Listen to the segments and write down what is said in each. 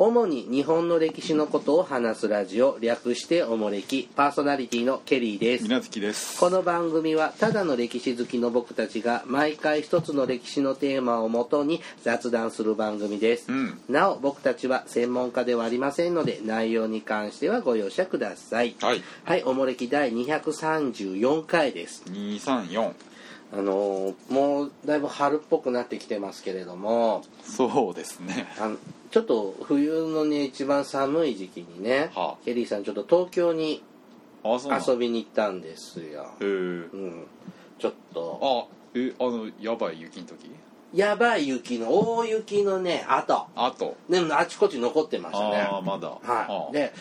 主に日本の歴史のことを話すラジオ略しておもれきパーソナリティのケリーです。皆月です。この番組はただの歴史好きの僕たちが毎回一つの歴史のテーマをもとに雑談する番組です、うん。なお僕たちは専門家ではありませんので内容に関してはご容赦ください。はい。はいおもれき第234回です。234あのーもうだいぶ春っぽくなってきてますけれども。そうですね。あのちょっと冬のね一番寒い時期にね、はあ。ケリーさんちょっと東京に遊びに行ったんですよ、へえ。うん、ちょっと。あえあのやばい雪の時？やばい雪の大雪のね跡。あとでもあちこち残ってましたね。ああまだ。はい。で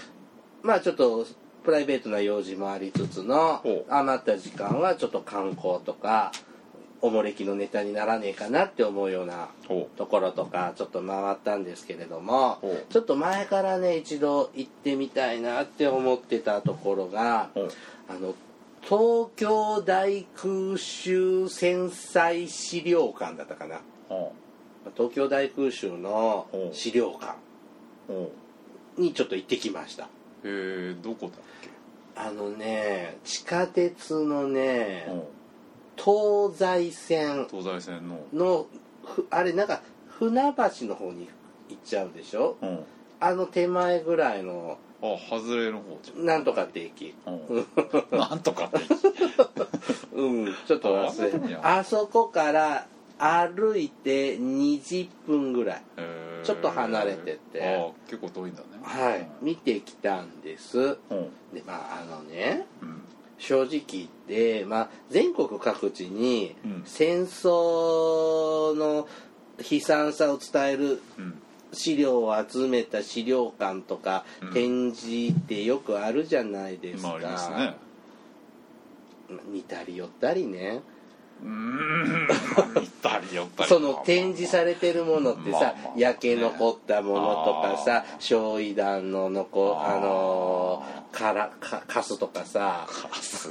まあちょっとプライベートな用事もありつつの余った時間はちょっと観光とかおもれきのネタにならねえかなって思うようなほところとかちょっと回ったんですけれどもちょっと前からね一度行ってみたいなって思ってたところがあの東京大空襲戦災資料館だったかな。ほ東京大空襲の資料館にちょっと行ってきました。うへえどこだっけ？あのね地下鉄のねほ東西線。う東西線の。のふあれなんか船橋の方に行っちゃうでしょ？うん。あの手前ぐらいの。あ外れの方じなんとかって駅。ゃんうん。なんとかってうんちょっと忘れ。ああそこから歩いて20分ぐらい。ちょっと離れてて。あ結構遠いんだね。はい。見てきたんです。うん。でまああのね。うん正直言って、まあ、全国各地にうん。戦争の悲惨さを伝えるうん。資料を集めた資料館とかうん。展示ってよくあるじゃないですか、まああね。似たり寄ったりねその展示されてるものってさ、焼け残ったものとかさ焼夷弾の残あのーからかカスとかさ。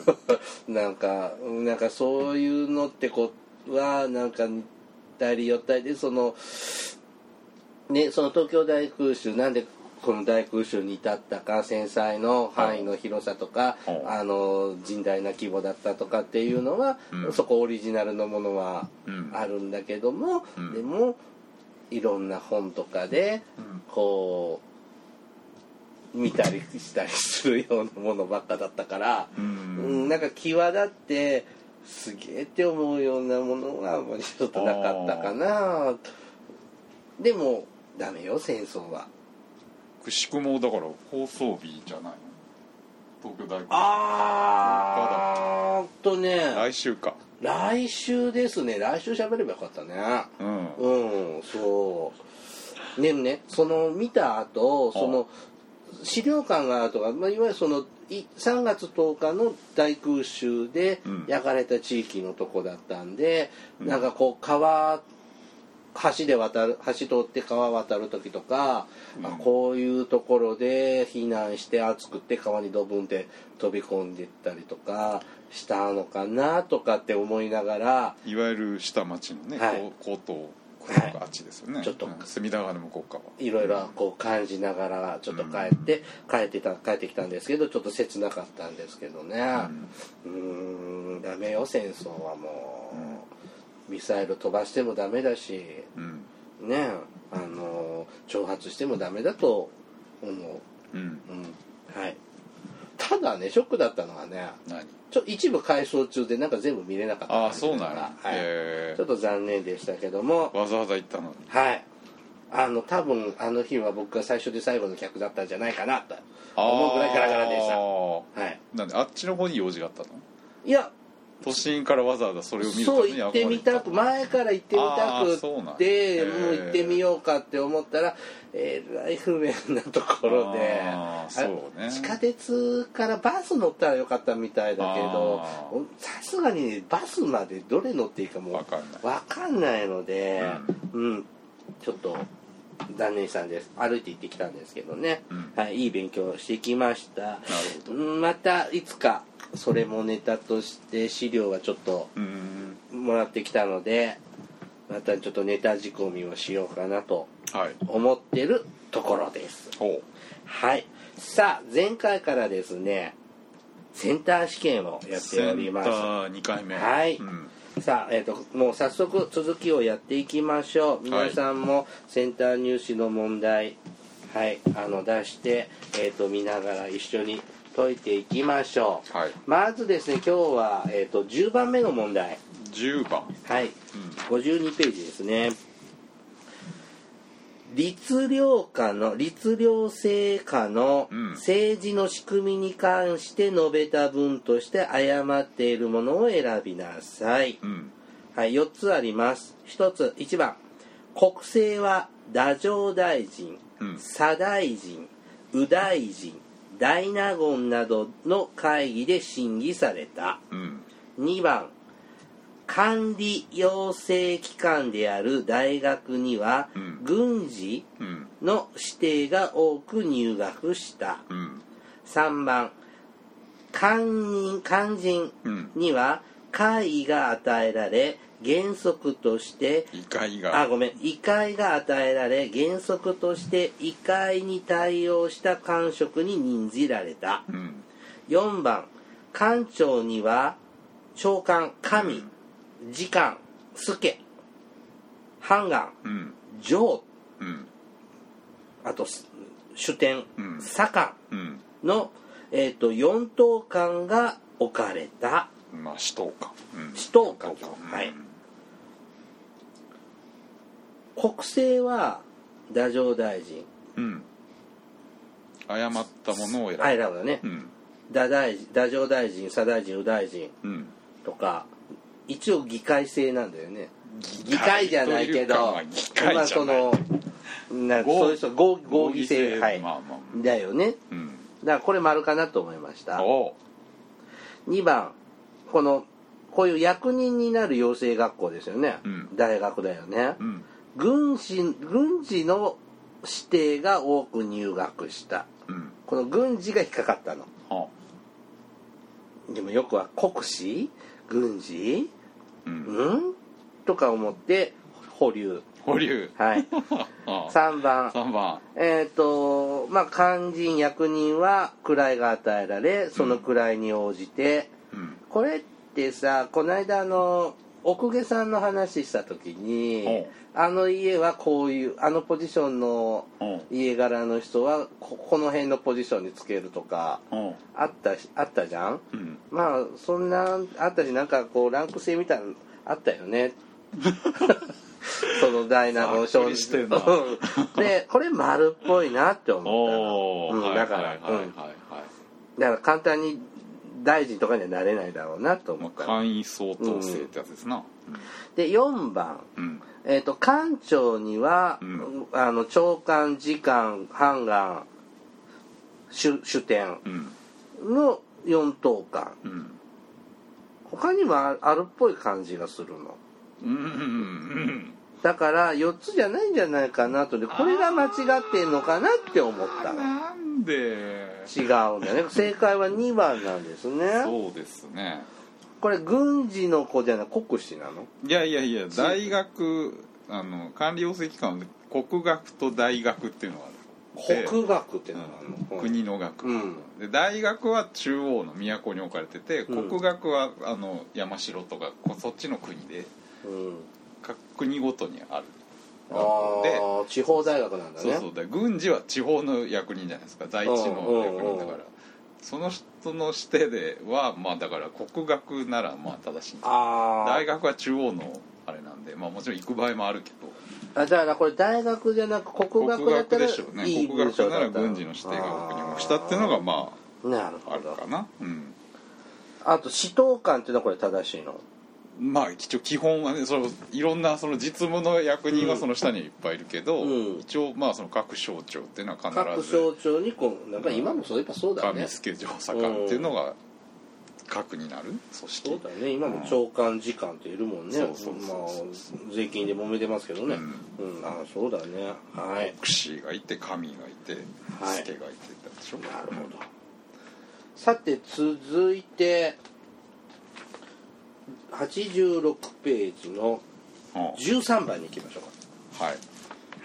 なんかなんかそういうのってこはなんか似たり寄ったりでそのねその東京大空襲なんでこの大空襲に至ったか戦災の範囲の広さとかうん。あの甚大な規模だったとかっていうのは、うん。そこオリジナルのものはうん。あるんだけども、うん。でもいろんな本とかでうん。こう見たりしたりするようなものばっかだったから、ううんん、なんか際立ってすげえって思うようなものがあんまりちょっとなかったかな。でもダメよ戦争はくしくもだから放送日じゃないの東京大学あーっとね来週か来週ですね来週喋ればよかったねうんうんそうでもねその見た後その資料館があるとか、まあ、いわゆるその3月10日の大空襲で焼かれた地域のとこだったんで、うんなんかこう川橋で渡る橋通って川渡る時とか、うん。あこういうところで避難して暑くて川にドブンって飛び込んでったりとかしたのかなとかって思いながらいわゆる下町のね、はい。こう江東区はいとかあっちですよね、ちょっとうん隅田川の向こう側いろいろこう感じながらちょっと帰って、帰ってた帰ってきたんですけどちょっと切なかったんですけどね。うーんダメよ戦争はもう、ミサイル飛ばしてもダメだしうん。ねあの挑発してもダメだと思う、うん。うん。はい、ただねショックだったのはね何？ちょ一部改装中でなんか全部見れなかった。あそうなんや。はい。へちょっと残念でしたけども。えわざわざ行ったのに。はい。あの、多分、あの日は僕が最初で最後の客だったんじゃないかなと思うぐらいガラガラでした。あはい。ーなんであっちの方に用事があったの？いや、都心からわざわざそれを見るためにそう行ってみたく、前から行ってみたあーそうなんくて、へーもう行ってみようかって思ったら、えらい不便なところで、あーそうね。あ地下鉄からバス乗ったらよかったみたいだけどあ、さすがにねバスまでどれ乗っていいかもうわかんない。わかんないので、うん、ちょっと残念したんです。歩いて行ってきたんですけどね、うん。はい、いい勉強をしてきました。なるほど。うんまたいつかそれもネタとして資料がちょっとうん。もらってきたのでまたちょっとネタ仕込みをしようかなとはい。思ってるところです。ほはい。さあ前回からですねセンター試験をやうっております。センター2回目。はい。うん。さあ、えー、ともう早速続きをやっていきましょう。皆さんもセンター入試の問題はいあの出して、えー、と見ながら一緒に解いていきましょう。はい。まずですね今日は、えー、と10番目の問題。10番。はい。うん。52ページですね。律令下の律令制下のうん。政治の仕組みに関して述べた文として誤っているものを選びなさい、うん。はい、4つあります。1つ1番。国政は太政大臣うん。左大臣右大臣大納言などの会議で審議された。うん2番管理養成機関である大学には、うん軍事うんの指定が多く入学した。うん。3番官人肝心うんには会議が与えられ原則として異界が。あごめん。異会が与えられ原則として異会に対応した官職に任じられた。うん。4番官庁には長官神次官助判官うん。上。うん。あとす主典うん。左官うん。の、えー、と4等官が置かれたまあ使徒か。うん。使徒官使徒はい。国政は太政大臣。うん。誤ったものを選ぶ。あ選ぶだね。うん。太大臣太政大臣左大臣右大臣。うん。とか一応議会制なんだよね。議会じゃないけどまあそのな合そういう人合合議制はい、まあまあ。だよね。うん。だからこれ丸かなと思いました。お2番このこういう役人になる養成学校ですよね、うん。大学だよね、うん。軍事軍事の指定が多く入学した。うん。この軍事が引っかかったの。はでもよくは国史軍事？うん。うん？とか思って保留。保留。はい。あ。3番。3番。えっ、とまあ肝心役人は位が与えられその位に応じて、うんこれってさこの間あの奥下さんの話した時にあの家はこういうあのポジションのうん。家柄の人はここの辺のポジションにつけるとかうん。あったしあったじゃん？うん。まあそんなあったしなんかこうランク制みたいなのあったよね。そのダイナモざっくりしてんな。うん。でこれ丸っぽいなって思ったうんだからはいはいはいはいはい。だから簡単に大臣とかにはなれないだろうなと思まあった簡易相当性ってやつですな。で4番。うん。えー、と官庁には、うん。あの長官次官判官主主典うん。の4等官うん。他にもああるっぽい感じがするの。うん。うんうんだから4つじゃないんじゃないかなと。でこれが間違ってんのかなって思った。のなんで違うんだよね。正解は2番なんですね。そうですね。これ軍事の子じゃない国士なの？いやいやいや大学あの管理養成機関で国学と大学っていうのがある。で国学ってのがあるの、国の学、うん。で大学は中央の都に置かれててうん。国学はあの山城とかこそっちの国でうん。各国ごとにある。あであ地方大学なんだね。そうそう。で軍事は地方の役人じゃないですか。在地の役人だから。その人の指定ではまあだから国学ならまあ正しい大学は中央のあれなんでまあもちろん行く場合もあるけど。あだからこれ大学じゃなく国学だったら国学でしょうね。いい国学なら軍事の指定が国にしたっていうのがまあなるああほど。るかな。うん。あと使統官っていうのはこれ正しいの？まあ一応基本はねそのいろんなその実務の役人はその下にいっぱいいるけど、うん。一応まあその各省庁っていうのは各必ず省庁にこうなんか今もそういえばそうだね上助上佐官っていうのが核になる組織。そうだね。今も長官次官っているもんね。そうそうそうまそう。あ税金で揉めてますけどね。ううん、あそうだね。はい。国士がいて神がいてはい助がいてってでしょ。なるほど。さて続いて86ページのうん13番に行きましょうはい。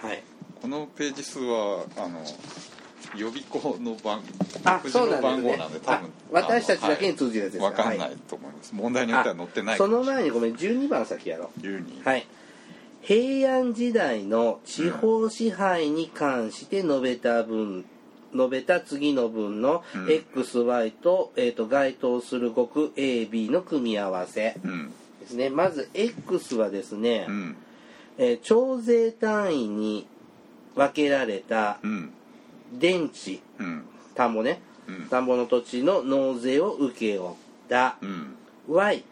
かはい。このページ数はあの予備校の番あそうなん番号なんで多分あ私たちだけに通じるやつですか？わかんなはいと思います、問題によっては載ってないその前にごめん12番先やろう。12はい。平安時代の地方支配に関して述べた文述べた次の文のうん。XY と,、えー、と該当する語句 AB の組み合わせうん。ですね。まず X はですね、うん。えー徴税単位に分けられたうん。電地うん。田んぼね。うん。田んぼの土地の納税を請け負ったうん。Y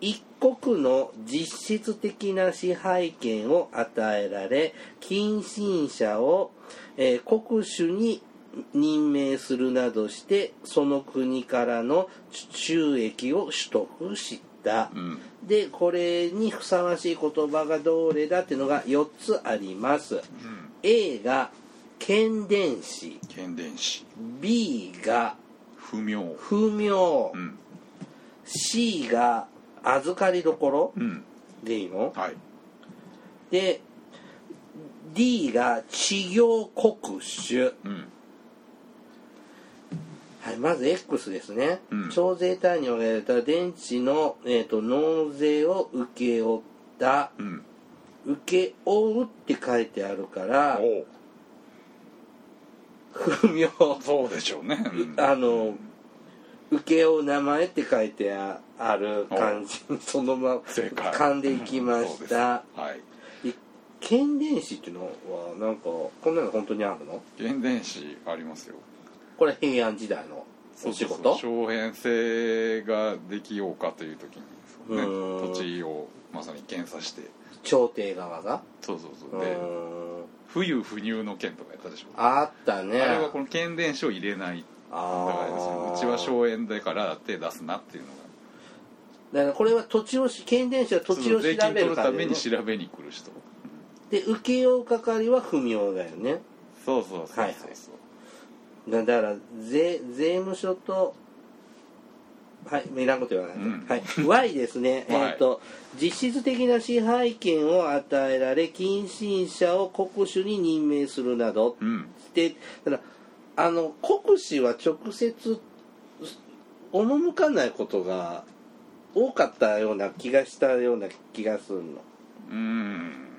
一国の実質的な支配権を与えられ近親者を、えー国主に任命するなどしてその国からの収益を取得した、うん。でこれにふさわしい言葉がどれだっていうのが4つあります。うん。A が剣伝士剣伝士 B が不明不明うん。C が預かりどころうん。でいいの？はい。で D が治業国主、うん。はい、まず X ですね、うん。徴税単位に分けられた電池の、えー、と納税を請け負ったうん。請け負うって書いてあるから不明そうでしょうね、うん。あの請け負う名前って書いてあある感じ。にそのまま噛んでいきました。はい。剣伝士っていうのはなんかこんなの本当にあるの？剣伝士ありますよ。これ平安時代のお仕事？荘園制ができようかという時にね。土地をまさに検査して。朝廷側が？そうそうう。そうで冬不入の剣とかやったでしょ。あったね。あれはこの剣伝士を入れない。だからですねうちは荘園だから手出すなっていうのが。だからこれは土地をし県電子は土地を調べ税金取るるから、ねために、調べに来る人。で請け負う係は不明だよね。そうそうそうそう、はいはいだだから税税務署とはいいらんこと言わない。で、うん。はい。Y ですね。えっ、と実質的な支配権を与えられ近親者を国主に任命するなど。うん。でただあの国司は直接赴かないことが多かったような気がしたような気がするの。うーん。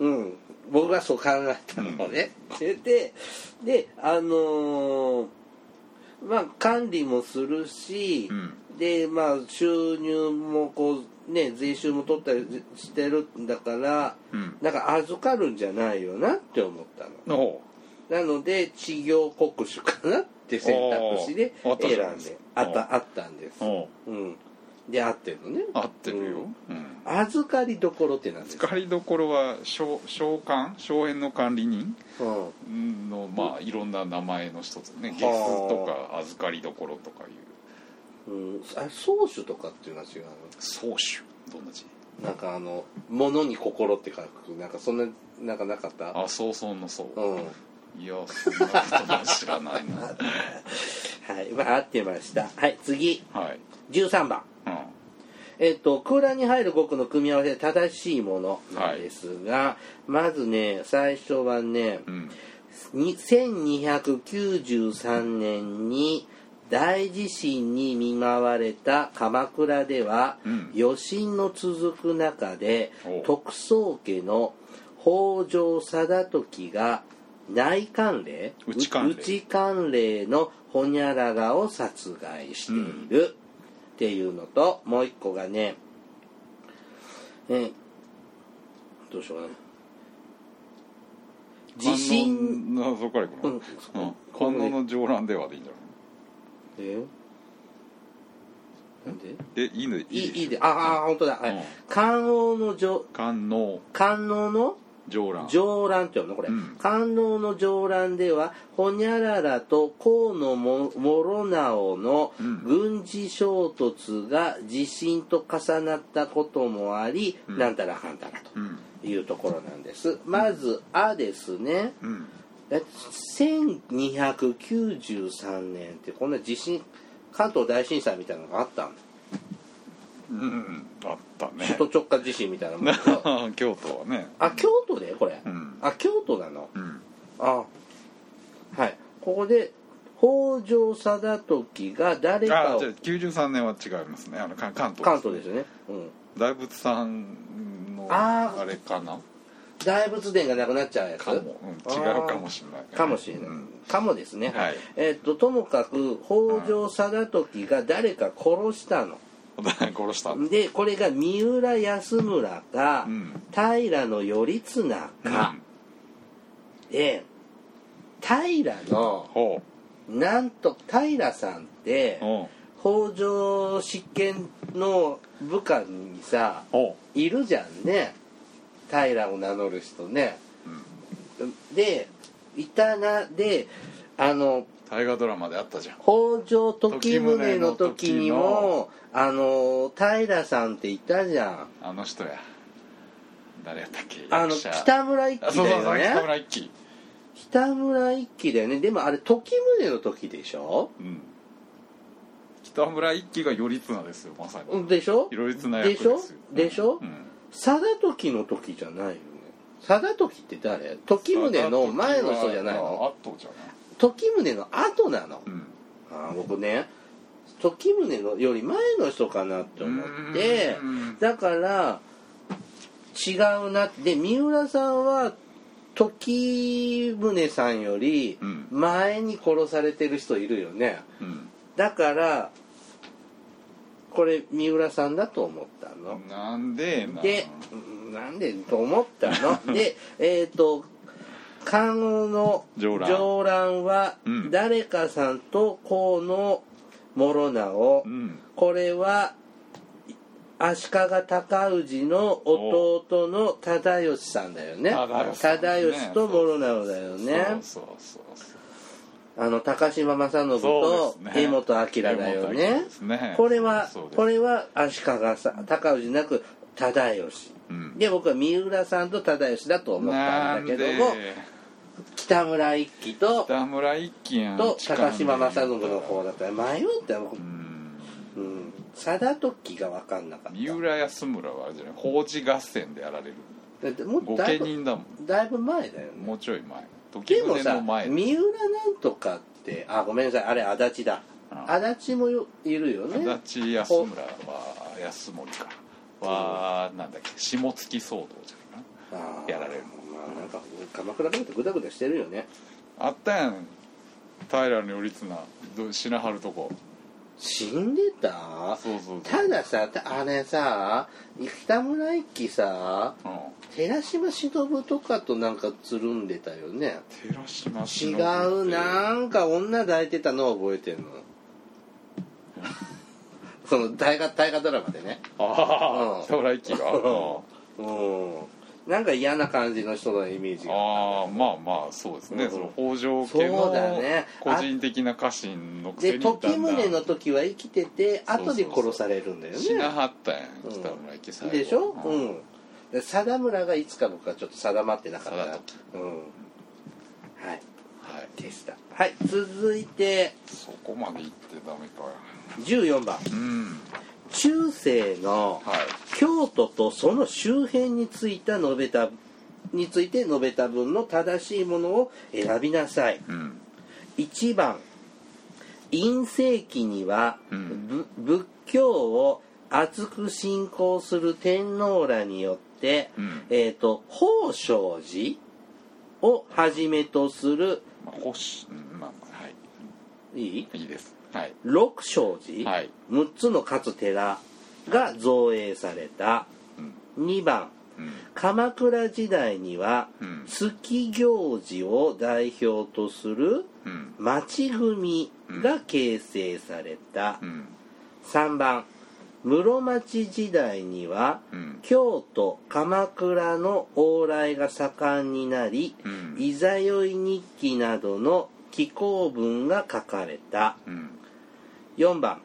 うん僕はそう考えたのね、ででであのーまあ管理もするし、うん。でまあ収入もこうね税収も取ったりしてるんだからうん。なんか預かるんじゃないよなって思ったの。おなので治業国主かなって選択肢で選んであったあったんです。おうんで合ってるのね。合ってるよ、うん。預かりどころってなんですか？使いどころは商商管荘園の管理人？うん。のまあいろんな名前の一つね。はあ。ゲスとか預かりどころとかいう。うん、あ宗主とかっていうのは違う総主。どんな字？のなんかあの「物に心」って書くなんかそんななんかなかった？あ早々のそう。うん。いやそんなことは知らないな。はい。まあ合ってました。はい次。はい、13番。うん、えっと空欄に入る語句の組み合わせで正しいものなんですが、まずね最初はねうん。に1293年に大地震に見舞われた鎌倉では、うん。余震の続く中でお徳宗家の北条貞時が内官令？内官令。のホニャララを殺害しているっていうのと、もう一個がねえどうしようかな。地震。観音のそこから行くの、うんうん、観音の上覧ではでいいんじゃで？なんで？ないえいいのいいいいいで。ああ本当だ、はい。うん。観音の上観音観音の上覧上覧って読むの？これ、うん。観音の上覧ではホニャララと河野も諸直のうん。軍事衝突が地震と重なったこともあり、うん。なんたらかんたらうん。というところなんです。まず「あ」ですね。うん。え1293年ってこんな地震関東大震災みたいなのがあったのうんあったね。首都直下地震みたいなもん 京都はね。あ京都で？これ、うん。あ京都なの？うん。あ。はい。ここで北条貞時が誰かをあじゃあ93年は違いますね。あのか関東関東ですよね、うん、大仏さんのあれかな。大仏殿がなくなっちゃうやつ？かも、うん、違うかもしれない。かもしれない、うん。かもですね、はい。えっとともかく北条貞時が誰か殺したの？殺した。でこれが三浦安村か、うん。平頼綱か、で平のほなんと平さんって北条執権の部下にさいるじゃんね。平を名乗る人ね。う、うん、でいたなであの大河ドラマであったじゃん。北条時宗の時にもあの平さんっていたじゃん。あの人や。誰やったっけ？あの北村一輝だよね。北村一輝北村一輝だよね。でもあれ時宗の時でしょ？うん。北村一輝が頼綱ですよまさに。でしょ？頼綱役でしょですよでしょ？うん。貞時の時じゃないよね。貞時って誰？時宗の前の人じゃないの？あとじゃない時宗の後なの。うん。あー僕ね時宗のより前の人かなって思って。うんだから違うな。で三浦さんは時宗さんよりうん。前に殺されてる人いるよね。うん。だからこれ三浦さんだと思ったの。なんでなでうんなんでと思ったの。でえっ、と関羽の上乱上乱はうん。誰かさんと河野諸直、うん。これは足利尊氏の弟の忠義さんだよね。忠義ねと諸直だよね。あの高島正信そと江本明だよね。ね。これはこれは足利さん高氏なく忠義。うん。で僕は三浦さんと忠義だと思ったんだけども北村一輝と北村一輝やんと近高島正信の方だったら迷ったようん。うん。貞時が分かんなかった。三浦安村はあれじゃない法事合戦でやられる。だってもう御家人だもん。だいぶ前だよね。もうちょい前。時宗でもさの前三浦なんとかってあごめんなさいあれ足立だ。あ足立もよいるよね。足立安村は安森か。はなんだっけ下月騒動じゃないかあーやられるまあなんか鎌倉なんてグダグダしてるよね。なあったやん平頼綱ど死なはるとこ。死んでた？そうそうそう。たださたあれさ北村一輝さうん。寺島しのぶとかとなんかつるんでたよね。寺島違しのぶうなんか女抱いてたのを覚えてんの？その大河大河ドラマでね。ああうん。北村一輝が？うんなんか嫌な感じの人のイメージが。ああまあまあそうですね、うん。その北条家のね。個人的な家臣のくせでにだんだん時宗の時は生きてて後で殺されるんだよね。死なはったやんうん北村一輝最後でしょ？うん。で貞村がいつか僕はちょっと定まってなかった貞うん。はい。はい。でした。はい続いて。そこまで言ってダメか。14番。うん中世のはい。京都とその周辺についた述べたについて述べた分の正しいものを選びなさい。うん。1番陰世紀には、うん。ぶ仏教を厚く信仰する天皇らによって、うん。えっ、と宝生寺をはじめとするまあまあはい。いい？いいですはい。六生寺、はい。6つの勝寺が造営された。うん。2番うん。鎌倉時代にはうん。月行事を代表とするうん。町組が形成された。うん。3番室町時代にはうん。京都鎌倉の往来が盛んになりうん。いざよい日記などの紀行文が書かれた。うん4番。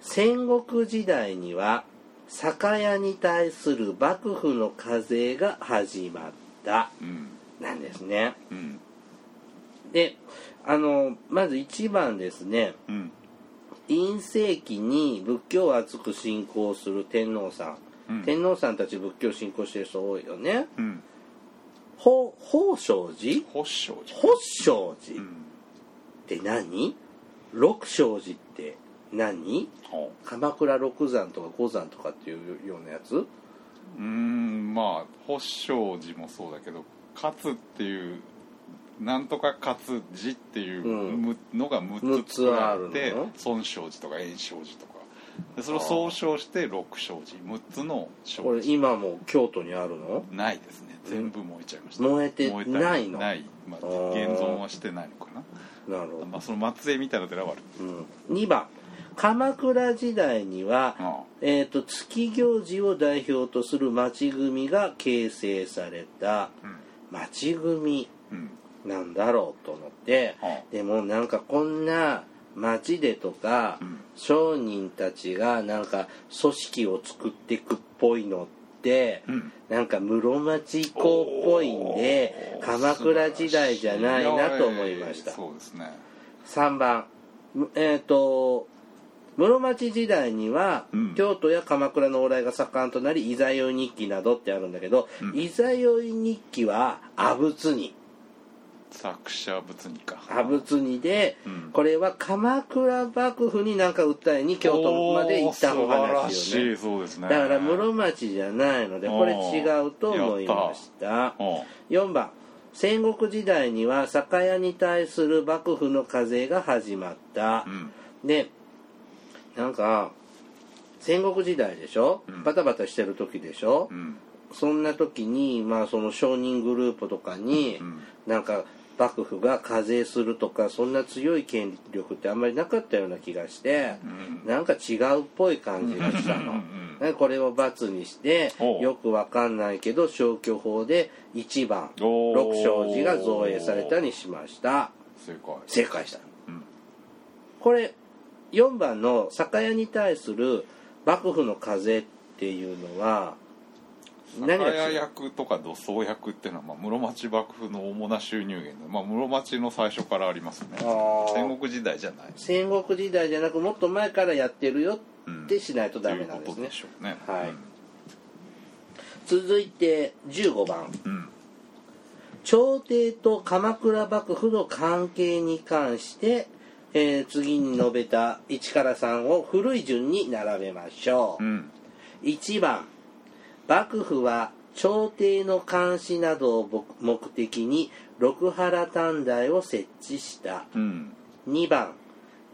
戦国時代には酒屋に対する幕府の課税が始まった。うんなんですね。うん。であのまず1番ですね。うん。陰世紀に仏教を厚く信仰する天皇さん、うん。天皇さんたち仏教信仰してる人多いよね。うん。宝宝生寺？保証寺。宝生寺っうんて何？六生寺って何？ほ鎌倉六山とか五山とかっていうようなやつ？うんまあ保証寺もそうだけど勝っていうなんとか勝寺っていうのが6六つあるの？れて孫生寺とか炎生寺とかでそれを総称して六生寺6つの生これ寺今も京都にあるの？ないですね。全部燃えちゃいました。燃えてたないの？ない、まあ、現存はしてないのかな。なるほど、まあその末裔みたいな寺はある。うん、2番鎌倉時代には、あえー、と月行事を代表とする町組が形成された町組うん。なんだろうと思ってあでもなんかこんな町でとかうん。商人たちがなんか組織を作っていくっぽいのってうん。なんか室町以降っぽいんで鎌倉時代じゃないなと思いました。そうですね。3番。むえっ、と室町時代には、うん。京都や鎌倉の往来が盛んとなり「いざよい日記」などってあるんだけど「うん。いざよい日記」は阿仏に。作者仏にか。阿仏にで、うん。これは鎌倉幕府になんか訴えに京都まで行ったお話よね。そうですね。だから室町じゃないのでこれ違うと思いました。お4番。戦国時代には酒屋に対する幕府の課税が始まった。う、ん。でなんか戦国時代でしょ、うん。バタバタしてる時でしょ、うん。そんな時にまあその商人グループとかに、うん。なんか幕府が課税するとかそんな強い権力ってあんまりなかったような気がして、うん。なんか違うっぽい感じがしたの。うんねこれを×にしてよくわかんないけど消去法で1番六生寺が造営されたにしました。正解。正解した。うん。これ4番の酒屋に対する幕府の課税っていうのは酒屋役とか土葬役っていうのは、まあ、室町幕府の主な収入源で、まあ、室町の最初からありますね。戦国時代じゃない。戦国時代じゃなくもっと前からやってるようんってしないとダメなんですね。うことでしょうね。はい。続いて15番。うん朝廷と鎌倉幕府の関係に関して、えー次に述べた1から3を古い順に並べましょう、うん。1番幕府は朝廷の監視などを目的に六原短大を設置した。うん。2番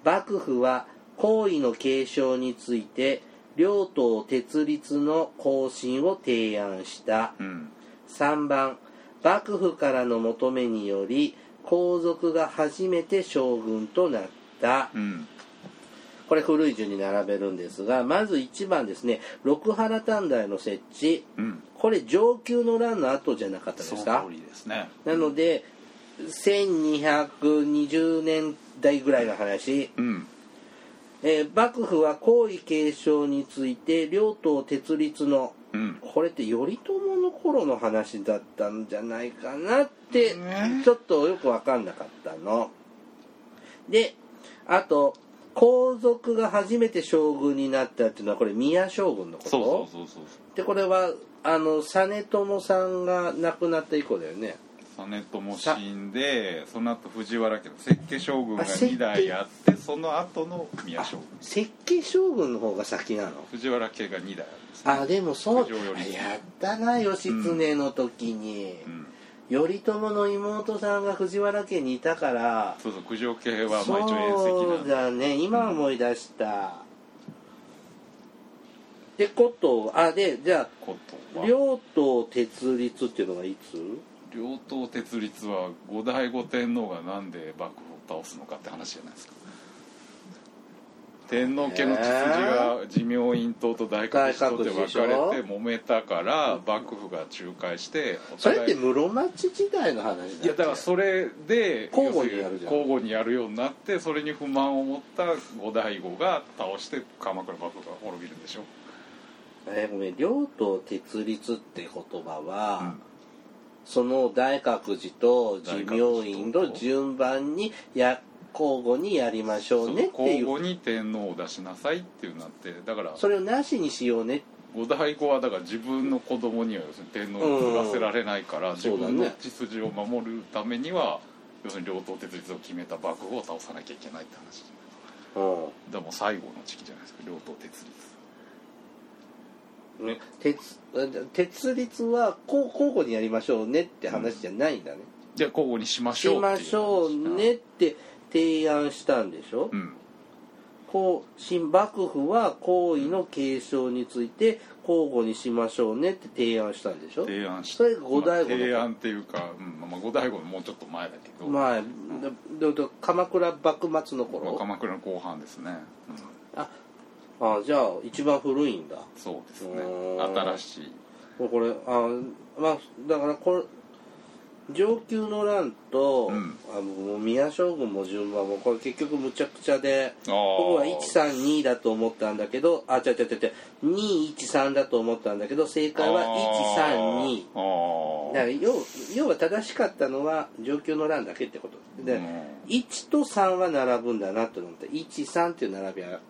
幕府は皇位の継承について両党設立の方針を提案した。うん。3番幕府からの求めにより皇族が初めて将軍となった。うん。これ古い順に並べるんですがまず1番ですね六原短大の設置。うん。これ上級の乱の後じゃなかったですか？ですね。なので1220年代ぐらいの話、うん。えー幕府は皇位継承について両党設立のうんこれって頼朝の頃の話だったんじゃないかなってねちょっとよく分かんなかったの。であと皇族が初めて将軍になったっていうのはこれ宮将軍のこと？でこれはあの実朝さんが亡くなった以降だよね。実朝死んでその後藤原家の設計将軍が2代あってその後の宮将軍設計将軍の方が先なの藤原家が2代あるんですねあでもそうやったな義経の時に、うん頼朝の妹さんが藤原家にいたからそうそう九条家はまあ一応縁石なんでそうだね今思い出した、ってことあでじゃことはあ両党設立っていうのはいつ両党設立は後醍醐天皇がなんで幕府を倒すのかって話じゃないですか。天皇家の血筋が持明院党と大覚寺党で分かれて揉めたから幕府が仲介しておそれって室町時代の話いやだからそれで交互にやるじゃん。交互にやるようになってそれに不満を持った後醍醐が倒して鎌倉幕府が滅びるんでしょ。えーごめん両党設立って言葉は、うんその大覚寺と持明院の順番にや交互にやりましょうねっていう。交互に天皇を出しなさいっていうなってだからそれをなしにしようね。後醍醐はだから自分の子供には要するに天皇に取らせられないから、ん自分の血筋を守るためには要するに両党鉄立を決めた幕府を倒さなきゃいけないって話。うん。だからもう最後の時期じゃないですか両党鉄立ね、鉄鉄律はこう交互にやりましょうねって話じゃないんだね、で交互にしましょうしましょうねって提案したんでしょ、うん。こう新幕府は皇位の継承について交互にしましょうねって提案したんでしょ？提案しそれが後醍醐のまあ提案っていうか、うんまあ、後醍醐のもうちょっと前だけど、まあ、でで鎌倉幕末のまあ頃？鎌倉の後半ですね、うん。ああじゃあ一番古いんだ。そうですね。うん。新しい。もうこれあまあだからこれ上級の乱と、うん。あもう宮将軍も順番もこれ結局むちゃくちゃであ僕はあ132だと思ったんだけどあ違う違う違う違う。213だと思ったんだけど正解は132ああだから要要は正しかったのは上級の欄だけってこと。で、うん。1と3は並ぶんだなって思って13っていう並びは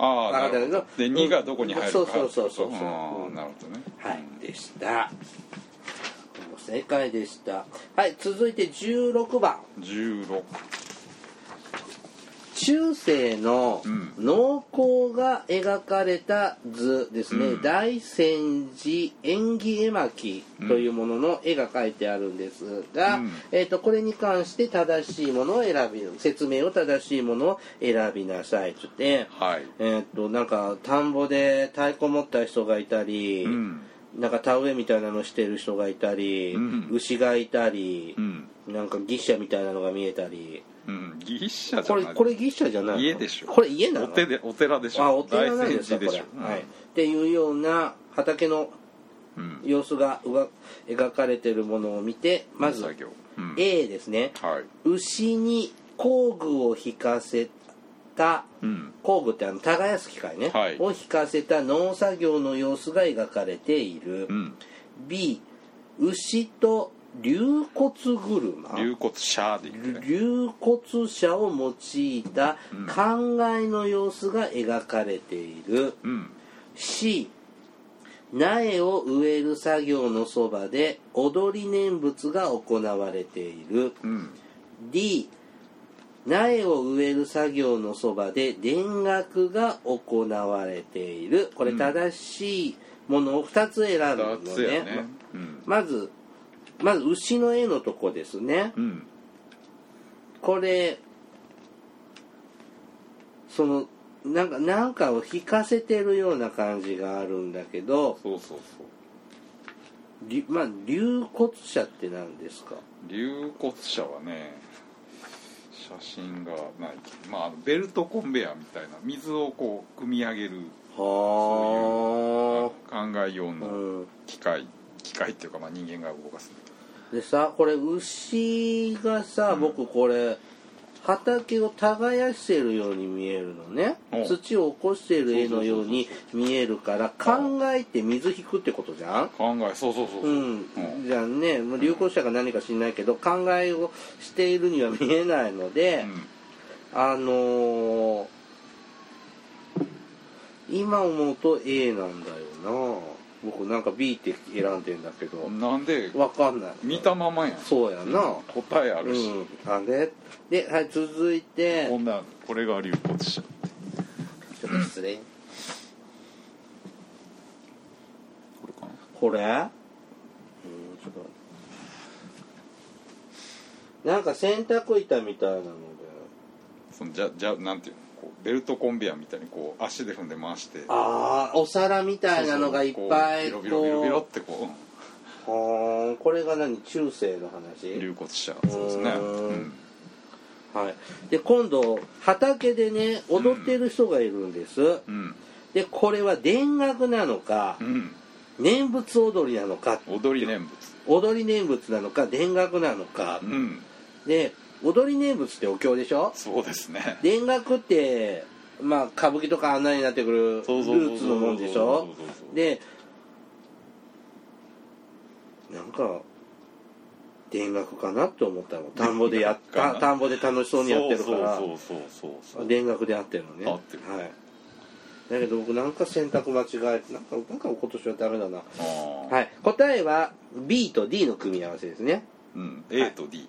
あああなるほどど。で2がどこに入るか。そうそうそうそうああなるほどね。はいでした。正解でした。はい続いて16番。16中世のうん。農耕が描かれた図ですね、うん。大仙寺縁起絵巻というものの絵が描いてあるんですが、うん。えー、とこれに関して正しいものを選び説明を正しいものを選びなさいって言って、はい。えっ、となんか田んぼで太鼓持った人がいたり、うん。なんか田植えみたいなのしてる人がいたり、うん。牛がいたりう、んなんか牛車みたいなのが見えたり。うん牛舎じこれゃない。これ牛車じゃないの？家でしょ。これ家なの？お手でお寺でしょ。あお寺なんですかこれ、大仙寺でしょ。はい、っていうような畑のうん。様子がうが描かれてるものを見てまず作業。うん。A ですね。はい。牛に工具を引かせたうん。工具ってあの耕す機械ね、はい。を引かせた農作業の様子が描かれている、うん。B 牛と竜骨車。龍骨シャーで言ってね。竜骨車を用いたうん。考えの様子が描かれている、うん。C 苗を植える作業のそばで踊り念仏が行われている。うん。D 苗を植える作業のそばで田楽が行われている。これうん。正しいものを2つ選ぶのね。ね。うん。まずまず牛の絵のとこですね。うん。これそのなんかなんかを引かせてるような感じがあるんだけどそうそうそう。りまあ竜骨車って何ですか？龍骨車はね写真がないまあベルトコンベヤーみたいな水をこう組み上げるは考え用のん、機械機械っていうかまあ人間が動かすでさこれ牛がさ、僕これ畑を耕してるように見えるのね。う。ん土を起こしてる絵のように見えるから考えて水引くってことじゃん？考えそうそうそうそう、うん、じゃあね流行者が何か知んないけど考えをしているには見えないので、あのー今思うと A なんだよな僕なんか B って選んでんだけどうんなんで？わかんない。見たままやん。そうやな。答えあるし、うん。あれで、はい、続いて。こんなこれが龍骨車ちょっと失礼。これかな。これ？うんちょっとなんか洗濯板みたいなので。そのじゃじゃなんていうの？こうベルトコンベヤーみたいにこう足で踏んで回して。ああお皿みたいなのがいっぱいビロビロビロビロっうてこはーんこれが何？中世の話？う龍骨車そうですね。はい。で今度畑でね踊ってる人がいるんです、うん。でこれは田楽なのかうん。念仏踊りなのか踊り念仏。踊り念仏なのか田楽なのか。うん。で踊り念仏ってお経でしょ？そうですね。田楽ってまあ歌舞伎とかあんなになってくるルーツのもんでしょ？でなんか田楽かなって思ったの。田んぼでやった田んぼで楽しそうにやってるから。田楽で合ってるのね。合ってる。はい。だけど僕なんか選択間違えてなんかなんか今年はダメだな。はい。答えは B と D の組み合わせですね。うん、A と D、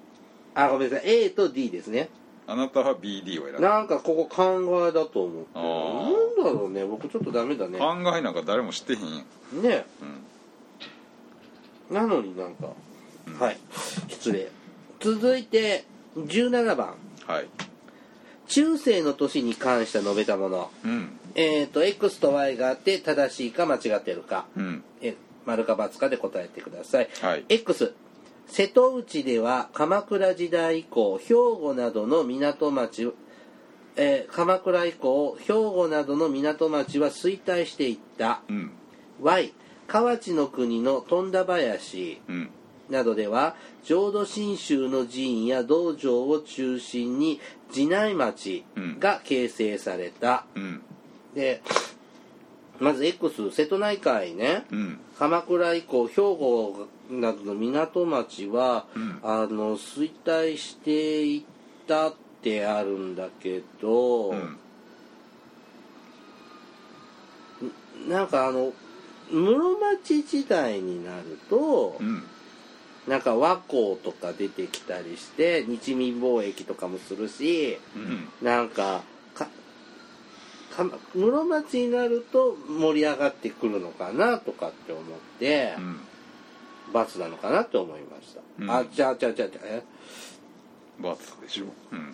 あごめんなさい。A と D ですね。あなたは BD を選んだなんかここ考えだと思って。あなんだろうね。僕ちょっとダメだね。考えなんか誰も知ってへんやん。ね。うん。なのになんか、うん。はい。失礼。続いて17番。はい。中世の年に関して述べたもの。うん。えっ、と X と Y があって正しいか間違ってるか。うん。え丸か×かで答えてください。はい。X 瀬戸内では鎌倉時代以降兵庫などの港町えー鎌倉以降兵庫などの港町は衰退していったうん。Y 河内の国の富田林うん。などでは浄土真宗の寺院や道場を中心に寺内町が形成された、うん。でまず X 瀬戸内海ね。うん。鎌倉以降兵庫などの港町は、うん。あの衰退していったってあるんだけど、うん。なんかあの室町時代になると、うん。なんか和光とか出てきたりして日民貿易とかもするしうん。なんかかか室町になると盛り上がってくるのかなとかって思って、うん罰なのかなって思いました、うん。あじゃあじゃあじゃあじゃあえ？バツでしょ。うん。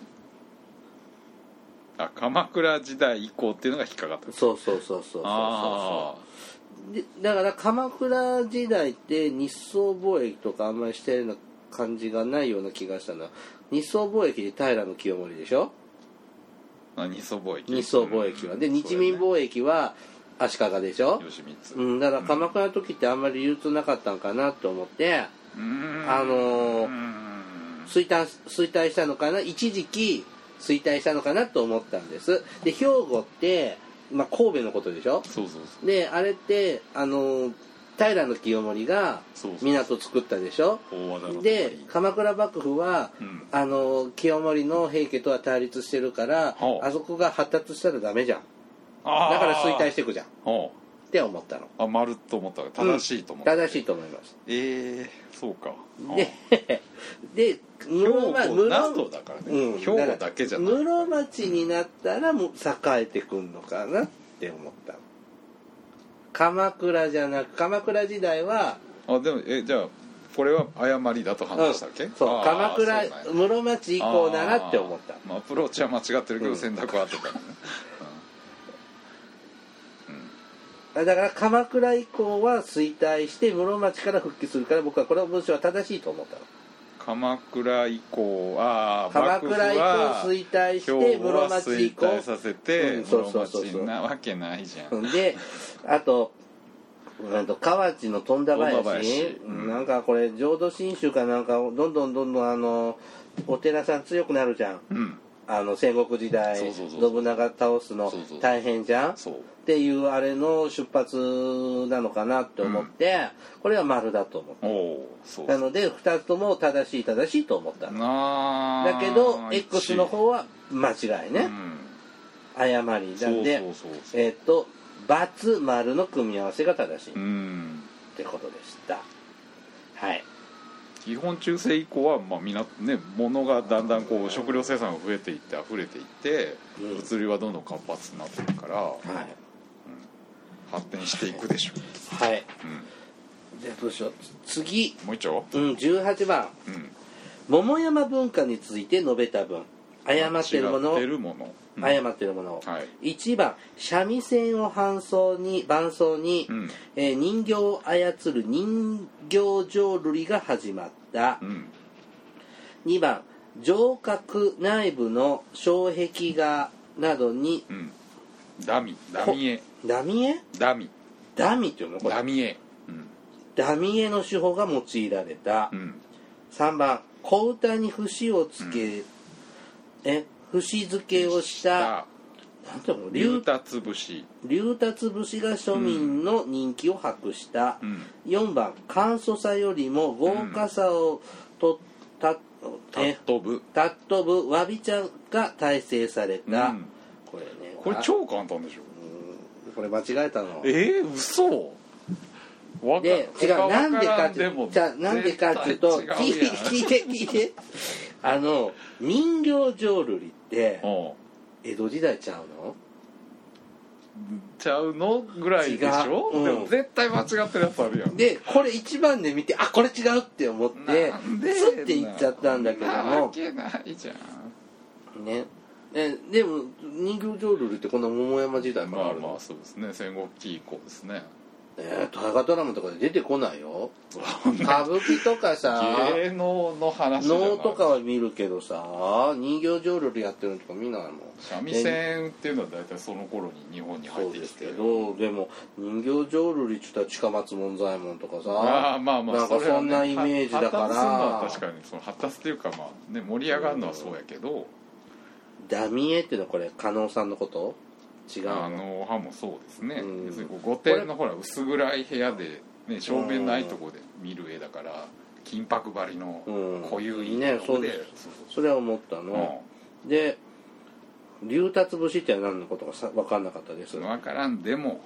あ鎌倉時代以降っていうのが引っかかった。そうそうそうそうそうあそう。でだから鎌倉時代って日宋貿易とかあんまりしてるような感じがないような気がしたな。日宋貿易で平清盛でしょ？あ日宋貿易。日宋貿易は。で日民易貿易は足利でしょ？吉光うん、だから鎌倉の時ってあんまり流通なかったんかなと思ってあの衰退衰退したのかな？一時期衰退したのかなと思ったんです。で兵庫って、まあ、神戸のことでしょ？そうそうそう。であれってあの平清盛が港作ったでしょ？で鎌倉幕府は、うん。あの清盛の平家とは対立してるからほうあそこが発達したらダメじゃんだから衰退していくじゃん。っほて思ったの。うあ丸と思った。正しいと思った、正しいと思いますええそうか。でで兵室庫町などだからね、うん兵庫だけじゃない。室町になったらもう栄えてくんのかなって思ったの。鎌倉じゃなく鎌倉時代は、あでもえじゃあこれは誤りだと判断したっけ、そう。あー鎌倉そうなんや。室町以降だなって思った。あーまあ、アプローチは間違ってるけどうん。選択は合ってたね、だから鎌倉以降は衰退して室町から復帰するから僕はこの文章は正しいと思ったの。鎌倉以降ああ鎌倉以降衰退して室町以降。衰退させて、うんそうそうそうそう。室町なわけないじゃん、であとうんと河内の富田林。富田林。うん。なんかこれ浄土真宗かなんかどんどんどんどんあのお寺さん強くなるじゃん。うんあの戦国時代信長倒すの大変じゃん？っていうあれの出発なのかなって思って、これは丸だと思った。おおそう。なので2つとも正しい正しいと思った。だけど X の方は間違いね、うん。誤りなんでえっ、と×丸の組み合わせが正しい。っうん。てことでした。はい基本中世以降は、まあみなね、物がだんだんこう食料生産が増えていって溢れていって、うん。物流はどんどん活発になってるから、はい。発展していくでしょはい、う、じゃあどうしよう。次。うん、もう一丁、うん18番。うん、桃山文化について述べた分誤ってるもの違ってるもの、うん。誤ってるもの、はい。1番三味線を伴奏に伴奏に、うん。えー人形を操る人形浄瑠璃が始まった、うん。2番城郭内部の障壁画などにうん。ダミ。ダミエダミエダミ。ダミっていうの？これ。ダミエうん。ダミエの手法が用いられた、うん。3番小歌に節をつけ、え節付けをしたなんていうの流流達節。流達節が庶民の人気を博した、うん。4番簡素さよりも豪華さをとたタッえト部タット部わび茶が大成された、うん。これね。あこれ超簡単でしょ。うん。これ間違えたの。えー、嘘。わかで違う他なんでかわってらんもじゃあなんでかっていうと聞いて聞いて聞いてあの人形浄瑠璃ってう。ん江戸時代ちゃうの？ちゃうのぐらいでしょ、違う。うん。でも絶対間違ってるやつあるやん。でこれ一番で見てあこれ違うって思ってなんでスッて言っちゃったんだけどなわもけないじゃん。ね。えでも人形浄瑠璃ってこんな桃山時代かあまあるのあそうですね。戦国期以降ですねえー大河ドラマとかで出てこないよ。歌舞伎とかさ芸能の話能とかは見るけどさ人形浄瑠璃やってるのとか見ないもん。三味線っていうのは大体その頃に日本に入そうってきて。ですけどでも人形浄瑠璃っつったら近松門左衛門とかあさあまあまあなんかそんなイメージだから。発達するのは確かにその発達っていうかまあね盛り上がるのはそうやけど、ダミエっていうのはこれ加納さんのこと？違う。あの歯もそうですね、うん。要するに御殿のほら薄暗い部屋で、ね、正面ないところで見る絵だから金箔張りのうん。濃ゆいねそうでそれは思ったそうの、で竜達節って何のことかさ分かんなかったです。うん分からん。でも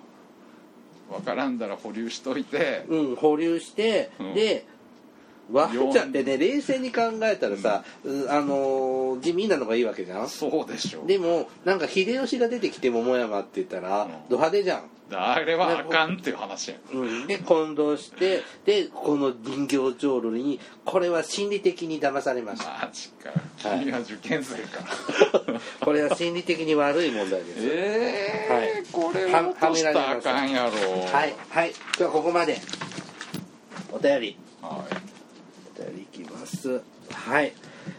分からんだら保留しといて。うん保留して、うん。でワンちゃんってね冷静に考えたらさ、うあのー地味なのがいいわけじゃん？そうでしょでもなんか秀吉が出てきて桃山って言ったら、うん。ド派手じゃん。あれはあかんっていう話やうん、で混同してでこの人形浄瑠璃にこれは心理的に騙されました。マジか。はい君は受験生か、これは心理的に悪い問題です。ええはい。これは落としたらあかんやろ。はい。はい。今日はここまで。お便り。はいますはい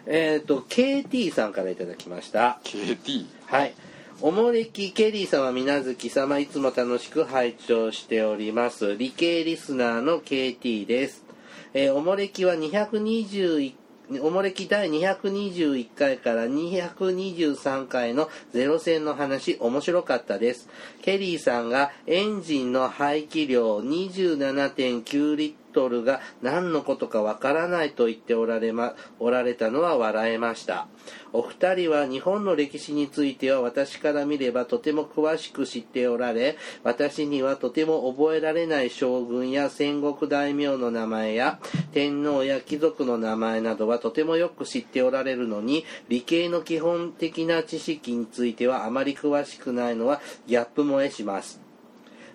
えっ、と KT さんからいただきました KT はい。おもれきケリー様、みなずき様、いつも楽しく拝聴しております。理系リスナーの KT です。えーおもれきは221おもれき第221回から223回のゼロ戦の話面白かったです。ケリーさんがエンジンの排気量27.9リットルが何のことかわからないと言っておられま、おられたのは笑えました。お二人は日本の歴史については私から見ればとても詳しく知っておられ、私にはとても覚えられない将軍や戦国大名の名前や天皇や貴族の名前などはとてもよく知っておられるのに、理系の基本的な知識についてはあまり詳しくないのはギャップ萌えします。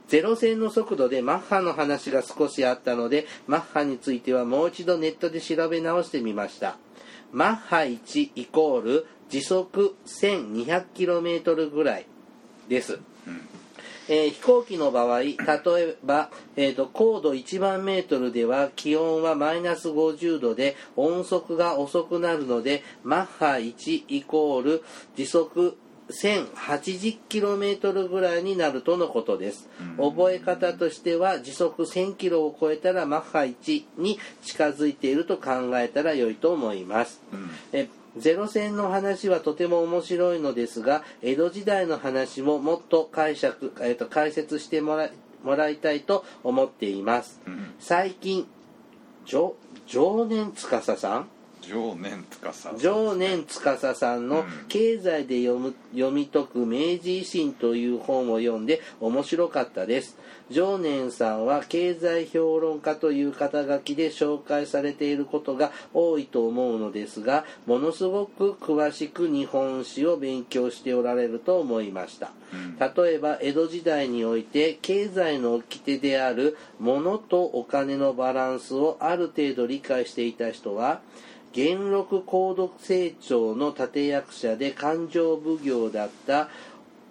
ゼロ戦の速度でマッハの話が少しあったので、マッハについてはもう一度ネットで調べ直してみました。マッハ1イコール時速 1200km ぐらいです。えー飛行機の場合、例えば、えーと高度1万メートルでは気温はマイナス50度で音速が遅くなるので、マッハ1イコール時速 1080km ぐらいになるとのことです。覚え方としては時速 1000km を超えたらマッハ1に近づいていると考えたら良いと思います。うんえゼロ戦の話はとても面白いのですが江戸時代の話ももっと解釈、えー、と解説してもらいもらいたいと思っていますうん最近常常年司さん常年司常年司さんのうん「経済で読む読み解く明治維新」という本を読んで面白かったです。常年さんは経済評論家という肩書きで紹介されていることが多いと思うのですがものすごく詳しく日本史を勉強しておられると思いました。うん。例えば江戸時代において経済の掟である物とお金のバランスをある程度理解していた人は元禄高度成長の立役者で勘定奉行だった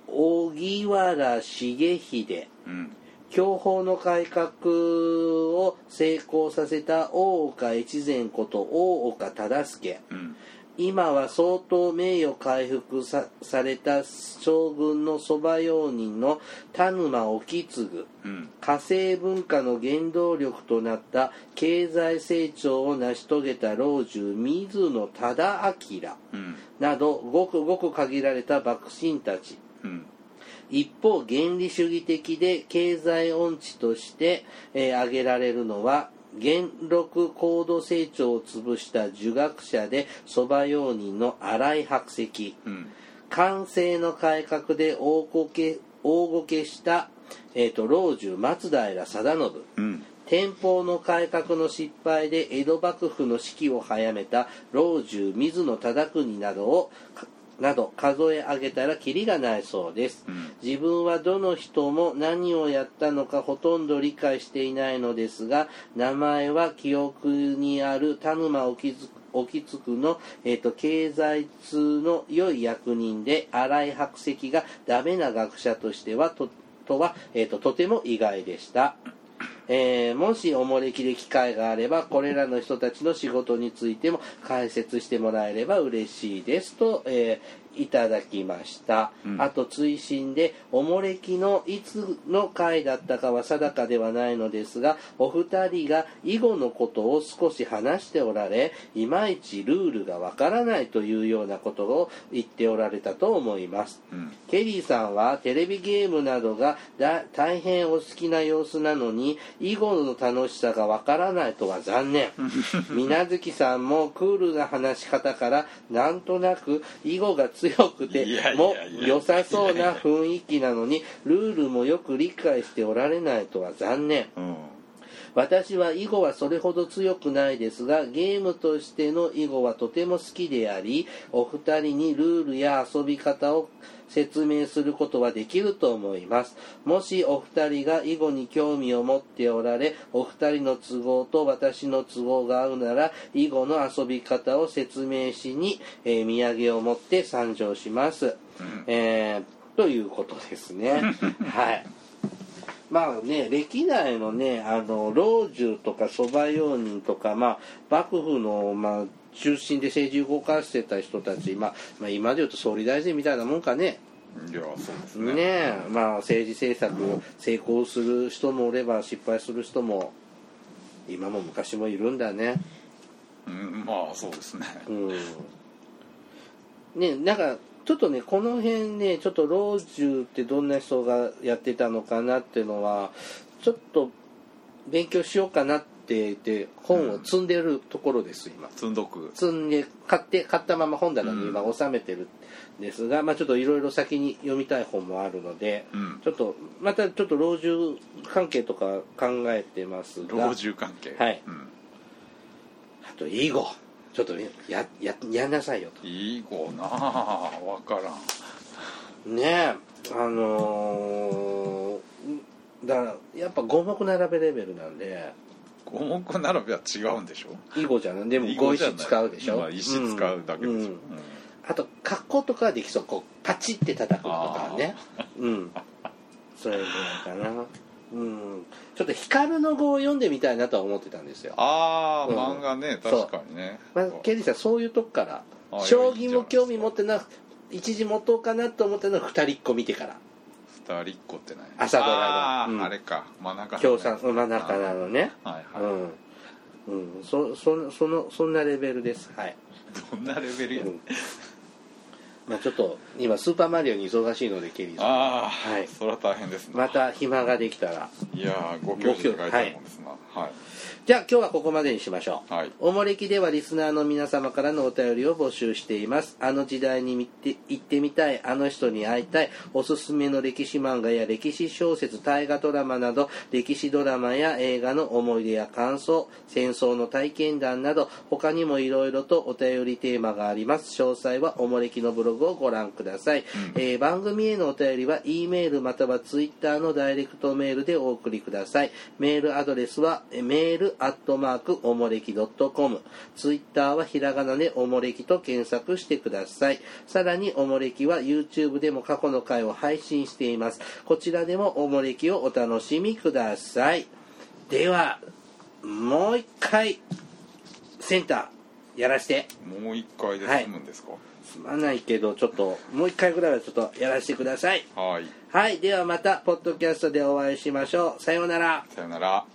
荻原重秀。うん。享保の改革を成功させた大岡越前こと大岡忠相うん今は相当名誉回復さされた将軍のそば用人の田沼意次うん。火星文化の原動力となった経済成長を成し遂げた老中水野忠明うん。などごくごく限られた幕臣たち。うん。一方原理主義的で経済音痴として、えー挙げられるのは元禄高度成長を潰した儒学者で蕎麦用人の新井白石。うん。寛政の改革で大ごけ大ごけした、えー、と老中松平定信。うん。天保の改革の失敗で江戸幕府の指揮を早めた老中水野忠国などをかなど数え上げたらキリがないそうです、うん自分はどの人も何をやったのかほとんど理解していないのですが名前は記憶にある田沼沖津沖津区の、えー、と経済通の良い役人で新井白石がダメな学者としてはととは、えー、ととても意外でした。えーもしおもれきで機会があればこれらの人たちの仕事についても解説してもらえれば嬉しいですと、えーいただきました、うん。あと追伸でおもれきのいつの回だったかは定かではないのですがお二人が囲碁のことを少し話しておられいまいちルールがわからないというようなことを言っておられたと思います。うん。ケリーさんはテレビゲームなどがだ大変お好きな様子なのに囲碁の楽しさがわからないとは残念。水月さんもクールな話し方からなんとなく囲碁が強くても良さそうな雰囲気なのにルールもよく理解しておられないとは残念。うん。私は囲碁はそれほど強くないですがゲームとしての囲碁はとても好きでありお二人にルールや遊び方を説明することはできると思います。もしお二人が囲碁に興味を持っておられお二人の都合と私の都合が合うなら囲碁の遊び方を説明しに、えー土産を持って参上します、うん。えーということですね。はい。まあね歴代のねあの老中とか蕎麦用人とかまあ幕府のまあ中心で政治を動かしてた人たち、まあ、まあ今で言うと総理大臣みたいなもんかね。いやそうですね。ねまあ政治政策成功する人もおれば失敗する人も今も昔もいるんだね。うんまあそうですね。うん。ねなんかちょっとねこの辺ねちょっと老中ってどんな人がやってたのかなっていうのはちょっと勉強しようかなって言って本を積んでるところです今積んどく積んで買って買ったまま本棚に今収めてるんですが、まあちょっといろいろ先に読みたい本もあるので、うんちょっとまたちょっと老中関係とか考えてますが老中関係はいうんあと囲碁ちょっとやややんなさいよといい子なあわからんねえあのーだからやっぱ五目並べレベルなんで五目並べは違うんでしょ？囲碁じゃない。でも囲碁石使うでしょ、まあ石使うだけでしょ、うん。うんあと格好とかはできそう。こうパチって叩くとかね。うん。それぐらいかな。うん。ちょっと光の碁を読んでみたいなとは思ってたんですよ。ああ、うん。漫画ね。確かにね。まあ、ケリーさんそういうとこから。あ将棋も興味持ってな一時持とうかなと思ったのは二人っ子見てから二人っ子ってない朝ドラの。ああれか。真中の共産真ん中なのね。はいはい、うん、うん、そそそのそんなレベルです。はい、どんなレベルや、うんまあちょっと今スーパーマリオに忙しいのでケリーさん。ああ、はい。それは大変ですね。また暇ができたら。いやーご教授願いたいもんですな。はい。じゃあ今日はここまでにしましょう。はい。おもれきではリスナーの皆様からのお便りを募集しています。あの時代に見て行ってみたいあの人に会いたいおすすめの歴史漫画や歴史小説大河ドラマなど歴史ドラマや映画の思い出や感想戦争の体験談など他にもいろいろとお便りテーマがあります。詳細はおもれきのブログをご覧ください、えー番組へのお便りは E メールまたは Twitter のダイレクトメールでお送りください。メールアドレスはえーメールアットマークおもれき .com ツイッターはひらがなでおもれきと検索してください。さらにおもれきは YouTube でも過去の回を配信しています。こちらでもおもれきをお楽しみください。ではもう一回センターやらして。もう一回で済むんですか？すまないけどちょっともう一回ぐらいはちょっとやらせてください。はい。はい。ではまたポッドキャストでお会いしましょう。さようなら。さよなら